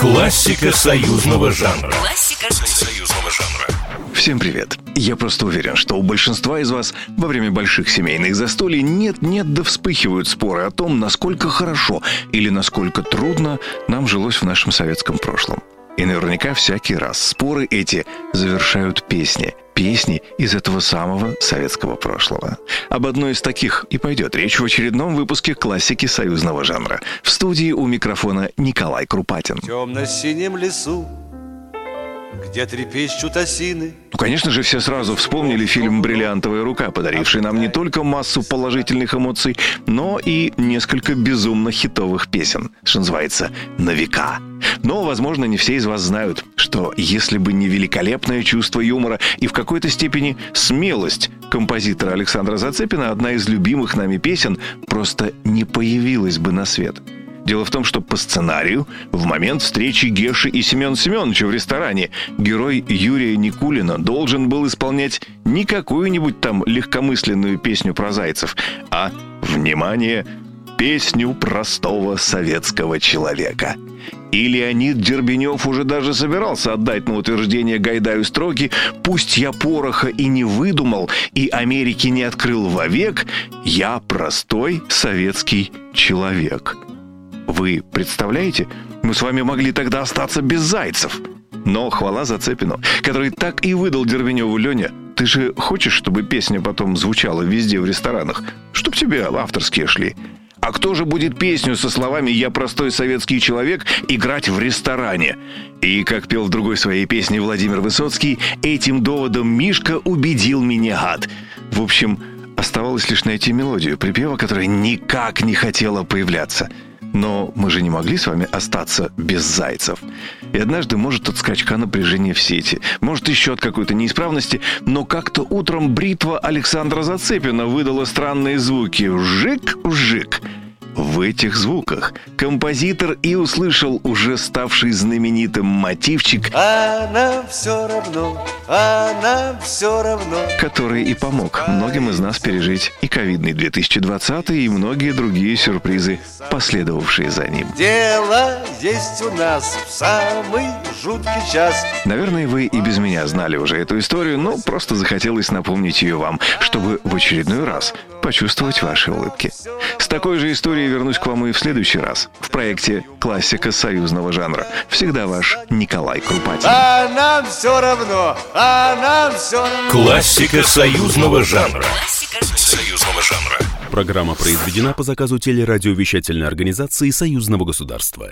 Классика союзного жанра. Классика союзного жанра. Всем привет! Я просто уверен, что у большинства из вас во время больших семейных застолий нет-нет да вспыхивают споры о том, насколько хорошо или насколько трудно нам жилось в нашем советском прошлом. И наверняка всякий раз споры эти завершают песни. Песни из этого самого советского прошлого. Об одной из таких и пойдет речь в очередном выпуске классики союзного жанра. В студии у микрофона Николай Крупатин. В темно-синем лесу, где трепещут осины, Ну, конечно же, все сразу вспомнили фильм «Бриллиантовая рука», подаривший нам не только массу положительных эмоций, но и несколько безумно хитовых песен, что называется, на века. Но, возможно, не все из вас знают, что если бы не великолепное чувство юмора и в какой-то степени смелость композитора Александра Зацепина, одна из любимых нами песен просто не появилась бы на свет – Дело в том, что по сценарию в момент встречи Геши и Семен Семеновича в ресторане герой Юрия Никулина должен был исполнять не какую-нибудь там легкомысленную песню про зайцев, а, внимание, песню простого советского человека. И Леонид Дербенев уже даже собирался отдать на утверждение Гайдаю строки «Пусть я пороха и не выдумал, и Америки не открыл вовек, я простой советский человек». Вы представляете? Мы с вами могли тогда остаться без зайцев. Но хвала Зацепину, который так и выдал Дербеневу Леня. Ты же хочешь, чтобы песня потом звучала везде в ресторанах? Чтоб тебе авторские шли. А кто же будет песню со словами «Я простой советский человек» играть в ресторане? И, как пел в другой своей песне Владимир Высоцкий, этим доводом Мишка убедил меня, гад. В общем, оставалось лишь найти мелодию припева, которая никак не хотела появляться – но мы же не могли с вами остаться без зайцев. И однажды, может, от скачка напряжения в сети, может, еще от какой-то неисправности, но как-то утром бритва Александра Зацепина выдала странные звуки. Вжик-вжик. В этих звуках композитор и услышал уже ставший знаменитым мотивчик, а нам все равно, а нам все равно. который и помог многим из нас пережить и ковидный 2020 и многие другие сюрпризы, последовавшие за ним. Дело есть у нас в самый жуткий час. Наверное, вы и без меня знали уже эту историю, но просто захотелось напомнить ее вам, чтобы в очередной раз почувствовать ваши улыбки. С такой же историей вернусь к вам и в следующий раз в проекте «Классика союзного жанра». Всегда ваш Николай Крупатин. А нам все равно, а нам все равно. Классика союзного жанра. Классика Союзного жанра. Программа произведена по заказу телерадиовещательной организации Союзного государства.